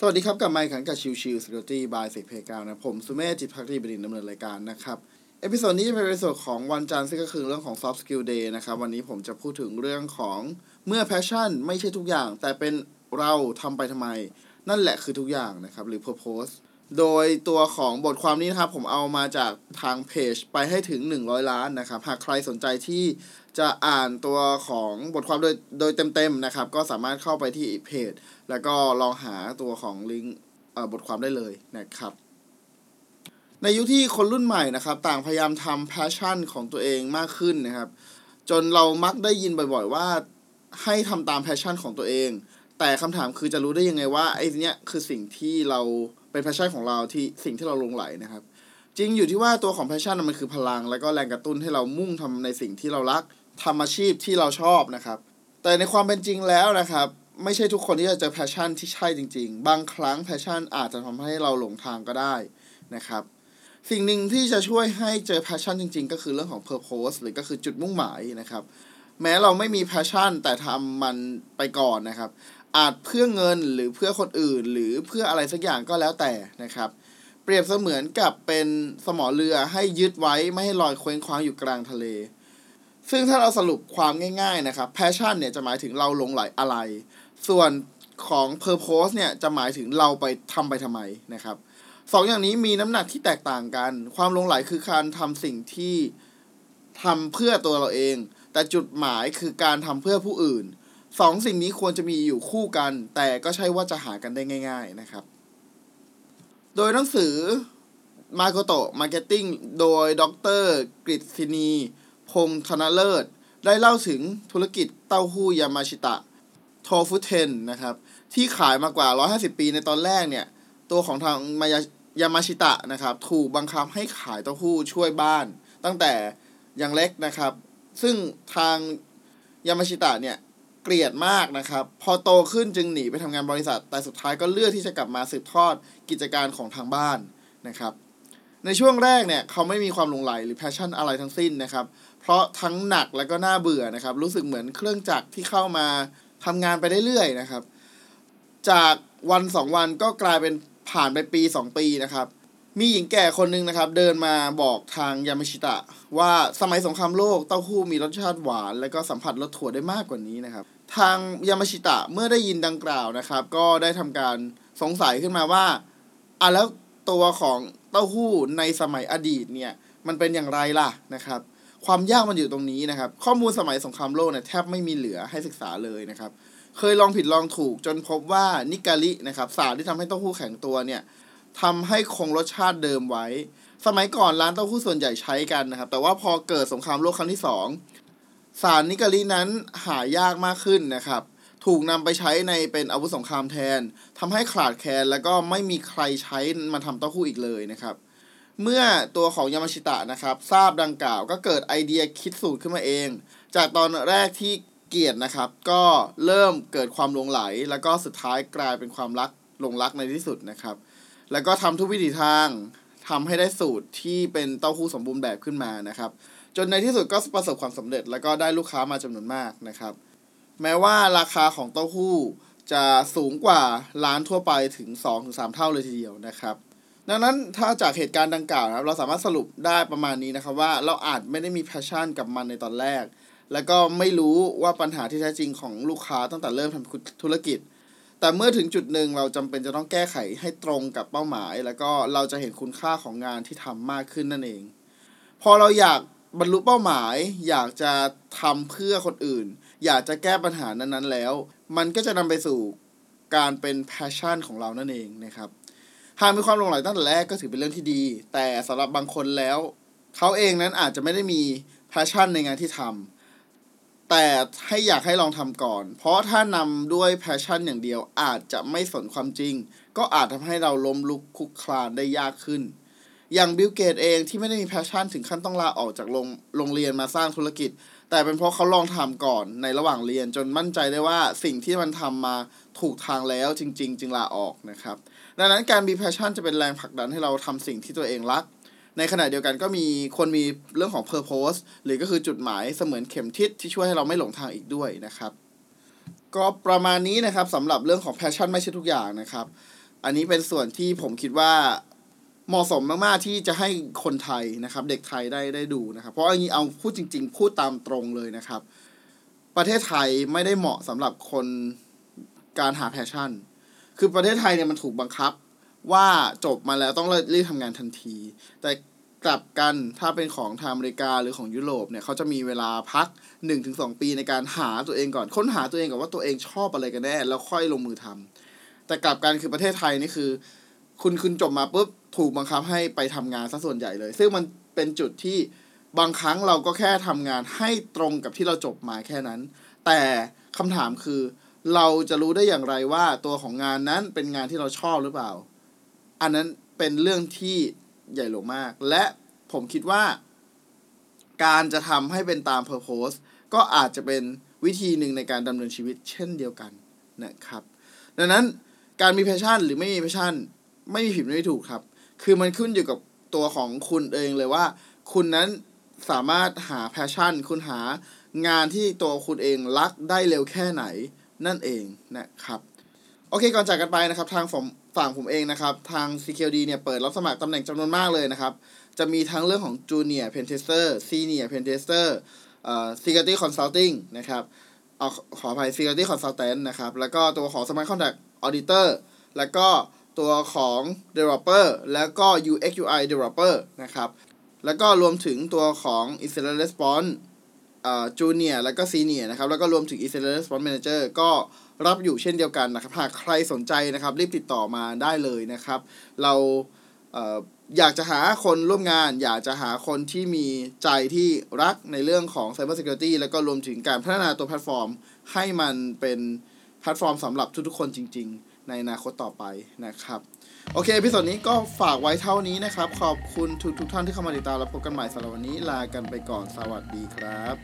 สวัสดีครับ กับไมค์ขันกับชิวชิวสกิลตี้บายเซกเพกาวนะ ผมสุเมธจิตพักดีบดินดำเนินรายการนะครับ เอพิโซดนี้จะเป็นเอพิโซดของวันจันทร์ซึ่งก็คือเรื่องของ soft skill day นะครับ วันนี้ผมจะพูดถึงเรื่องของเมื่อ passion ไม่ใช่ทุกอย่าง แต่เป็นเราทำไปทำไม นั่นแหละคือทุกอย่างนะครับ หรือ purpose โดยตัวของบทความนี้นะครับ ผมเอามาจากทางเพจไปให้ถึง 100 ล้านนะครับ หากใครสนใจที่จะอ่านตัวของบทความโดยโดยเต็มๆนะครับ ก็สามารถเข้าไปที่เพจ แล้วก็ลองหาตัวของลิงก์บทความได้เลยนะครับ ในยุคที่คนรุ่นใหม่นะครับ ต่างพยายามทำ passion ของตัวเองมากขึ้นนะครับ จนเรามักได้ยินบ่อยๆว่าให้ทำตาม passion ของตัวเอง แต่คำถามคือจะรู้ได้ยังไงว่าไอ้เนี้ยคือสิ่งที่เรา เป็น passion ของเราที่สิ่งที่เราลงไหลนะครับ จริงอยู่ที่ว่าตัวของ passion มันคือพลัง แล้วก็แรงกระตุ้นให้เรามุ่งทำในสิ่งที่เรารักทำอาชีพที่เราชอบนะครับ แต่ในความเป็นจริงแล้วนะครับ ไม่ใช่ทุกคนที่จะเจอ passion ที่ใช่จริง ๆ บางครั้ง passion อาจจะทำให้เราหลงทางก็ได้นะครับ สิ่งหนึ่งที่จะช่วยให้เจอ passion จริง ๆ ก็คือเรื่องของ purpose หรือก็คือจุดมุ่งหมายนะครับ แม้เราไม่มี passion แต่ทำมันไปก่อนนะครับ อาจเพื่อเงินหรือเพื่อคนอื่น หรือเพื่ออะไรสักอย่างก็แล้วแต่นะครับ เปรียบเสมือนกับเป็นสมอเรือให้ยึดไว้ไม่ให้ลอยเคว้งคว้างอยู่กลางทะเล ซึ่งถ้าเราสรุปความง่ายๆนะครับ passion เนี่ยจะหมายถึงเราหลงไหลอะไร ส่วนของ purpose เนี่ยจะหมายถึงเราไปทำไปทำไมนะครับสองอย่างนี้มีน้ำหนักที่แตกต่างกัน ความลงไหลคือการทำสิ่งที่ทำเพื่อตัวเราเอง แต่จุดหมายคือการทำเพื่อผู้อื่น สองสิ่งนี้ควรจะมีอยู่คู่กัน แต่ก็ใช่ว่าจะหากันได้ง่าย ๆนะครับ โดยหนังสือมาโกโตะ marketing โดยดร.กฤตินีพงษ์ธนเลิศ ได้เล่าถึงธุรกิจเต้าหู้ยามาชิตะโทฟุเทนนะครับ ที่ขายมากว่า 150 ปีในตอนแรกเนี่ย ตัวของทางมายายามาชิตะนะครับ ถูกบังคับให้ขายเต้าหู้ช่วยบ้าน ตั้งแต่ยังเล็กนะครับ ซึ่งทางยามาชิตะเนี่ย เกลียดมากนะครับ พอโตขึ้นจึงหนีไปทำงานบริษัท แต่สุดท้ายก็เลือกที่จะกลับมาสืบทอดกิจการของทางบ้านนะครับ ในช่วงแรกเนี่ยเขาไม่มีความหลงใหลหรือ passion อะไรทั้งสิ้นนะครับ เพราะทั้งหนักและก็น่าเบื่อนะครับ รู้สึกเหมือนเครื่องจักรที่เข้ามาทำงานไปเรื่อยๆนะครับ จากวันสองวันก็กลายเป็นผ่านไปปีสองปีนะครับ มีหญิงแก่คนหนึ่งนะครับ เดินมาบอกทางยามาชิตะ ว่าสมัยสงครามโลกเต้าหู้มีรสชาติหวาน และก็สัมผัสรสถั่วได้มากกว่านี้นะครับ ทางยามาชิตะเมื่อได้ยินดังกล่าวนะครับ ก็ได้ทำการสงสัยขึ้นมาว่าอะแล้วตัวของเต้าหู้ในสมัยอดีตเนี่ยมันเป็นอย่างไรล่ะนะครับ ความยากมันอยู่ตรงนี้นะครับ ข้อมูลสมัยสงครามโลกเนี่ยแทบไม่มีเหลือให้ศึกษาเลยนะครับ เคยลองผิดลองถูกจนพบว่านิกาลินะครับสารที่ทำให้เต้าหู้แข็งตัวเนี่ย ทำให้คงรสชาติเดิมไว้ สมัยก่อนร้านเต้าหู้ส่วนใหญ่ใช้กันนะครับ แต่ว่าพอเกิดสงครามโลกครั้งที่สองสารนิกาลินั้นหายากมากขึ้นนะครับ ถูกนำไปใช้ในเป็นอาวุธสงครามแทนทำให้ขาดแคลนแล้วก็ไม่มีใครใช้มาทำเต้าหู้อีกเลยนะครับเมื่อตัวของยามาชิตะนะครับ ทราบดังกล่าวก็เกิดไอเดียคิดสูตรขึ้นมาเอง จากตอนแรกที่เกลียดนะครับ ก็เริ่มเกิดความหลงไหล แล้วก็สุดท้ายกลายเป็นความรักหลงรักในที่สุดนะครับ แล้วก็ทำทุกวิถีทางทำให้ได้สูตรที่เป็นเต้าหู้สมบูรณ์แบบขึ้นมานะครับ จนในที่สุดก็ประสบความสำเร็จ แล้วก็ได้ลูกค้ามาจำนวนมากนะครับ แม้ว่าราคาของเต้าหู้จะสูงกว่าร้านทั่วไปถึง 2-3 เท่าเลยทีเดียวนะครับ ดังนั้นถ้าจากเหตุการณ์ดังกล่าวนะครับ เราสามารถสรุปได้ประมาณนี้นะครับว่าเราอาจไม่ได้มีแพชชั่นกับมันในตอนแรก แล้วก็ไม่รู้ว่าปัญหาที่แท้จริงของลูกค้าตั้งแต่เริ่มทำธุรกิจ แต่เมื่อถึงจุดหนึ่งเราจำเป็นจะต้องแก้ไขให้ตรงกับเป้าหมาย แล้วก็เราจะเห็นคุณค่าของงานที่ทำมากขึ้นนั่นเอง พอเราอยากบรรลุเป้าหมาย อยากจะทำเพื่อคนอื่น อยากจะแก้ปัญหานั้นๆแล้ว มันก็จะนำไปสู่การเป็นแพชชั่นของเรานั่นเองนะครับหากมีความหลงใหลตั้งแต่แรกก็ถือเป็นเรื่องที่ดี แต่สำหรับบางคนแล้ว เขาเองนั้นอาจจะไม่ได้มี passion ในงานที่ทำ แต่ให้อยากให้ลองทำก่อน เพราะถ้านำด้วย passion อย่างเดียวอาจจะไม่สนความจริง ก็อาจทำให้เราล้มลุกคลุกคลานได้ยากขึ้น อย่างบิลเกตส์เองที่ไม่ได้มี passion ถึงขั้นต้องลาออกจากโรงโรงเรียนมาสร้างธุรกิจ แต่เป็นเพราะเขาลองทำก่อนในระหว่างเรียนจนมั่นใจได้ว่าสิ่งที่มันทำมาถูกทางแล้วจริง ๆ จึงลาออกนะครับ ดังนั้นการมีแพชชั่นจะเป็นแรงผลักดันให้เราทำสิ่งที่ตัวเองรัก ในขณะเดียวกันก็มีคนมีเรื่องของ purpose หรือก็คือจุดหมายเสมือนเข็มทิศที่ช่วยให้เราไม่หลงทางอีกด้วยนะครับ ก็ประมาณนี้นะครับสำหรับเรื่องของ passion ไม่ใช่ทุกอย่างนะครับ อันนี้เป็นส่วนที่ผมคิดว่าเหมาะสมมาก ๆ ที่จะให้คนไทยนะครับ เด็กไทยได้ได้ดูนะครับ เพราะอันนี้เอาพูดจริง ๆ พูดตามตรงเลยนะครับ ประเทศไทยไม่ได้เหมาะสำหรับคนการหา passion คือประเทศไทยเนี่ยมันถูกบังคับ ว่าจบมาแล้วต้องรีบทำงานทันที แต่กลับกันถ้าเป็นของทางอเมริกาหรือของยุโรปเนี่ยเขาจะมีเวลาพัก 1-2 ปีในการหาตัวเองก่อน ค้นหาตัวเองก่อนว่าตัวเองชอบอะไรกันแน่แล้วค่อยลงมือทำแต่กลับกันคือประเทศไทยนี่คือ คุณคุณจบมาปุ๊บถูกบังคับให้ไปทำงานซะส่วนใหญ่เลย ซึ่งมันเป็นจุดที่บางครั้งเราก็แค่ทำงานให้ตรงกับที่เราจบมาแค่นั้น แต่คำถามคือเราจะรู้ได้อย่างไรว่าตัวของงานนั้นเป็นงานที่เราชอบหรือเปล่า อันนั้นเป็นเรื่องที่ใหญ่หลวงมาก และผมคิดว่า การจะทำให้เป็นตาม Purpose ก็อาจจะเป็นวิธีหนึ่งในการดำเนินชีวิตเช่นเดียวกันนะครับ ดังนั้นการมี passion หรือไม่มี passion ไม่มีผิดไม่มีถูกครับ คือมันขึ้นอยู่กับตัวของคุณเองเลยว่า คุณนั้นสามารถหาแพชชั่น คุณหางานที่ตัวคุณเองรักได้เร็วแค่ไหนนั่นเองนะครับ โอเคก่อนจากกันไปนะครับทางผม ฝั่งผมเองนะครับ ทาง CQD เนี่ยเปิดรับสมัครตำแหน่งจำนวนมากเลยนะครับ จะมีทั้งเรื่องของ Junior Pen Tester Senior Pen Tester เอ่อ Security Consulting นะครับเอาขออภัย Security Consultant นะครับ แล้วก็ตัวของ Smart Contract Auditor แล้วก็ตัวของ Developer แล้วก็ UX UI Developer นะครับ แล้วก็รวมถึงตัวของ Incident Response Junior แล้วก็ Senior นะครับ แล้วก็รวมถึง Incident Response Manager ก็รับอยู่เช่นเดียวกันนะครับ หากใครสนใจนะครับ รีบติดต่อมาได้เลยนะครับ เราเอ่ออยากจะหาคนร่วมงาน อยากจะหาคนที่มีใจที่รักในเรื่องของ Cyber Security แล้วก็รวมถึงการพัฒนาตัวแพลตฟอร์ม ให้มันเป็นแพลตฟอร์มสำหรับทุกๆคนจริง ๆ ในอนาคตต่อไปนะครับ โอเคพิสดนี้ก็ฝากไว้เท่านี้นะครับ ขอบคุณทุกทุกท่านที่เข้ามาติดตามและพบกันใหม่สำหรับวันนี้ลากันไปก่อนสวัสดีครับ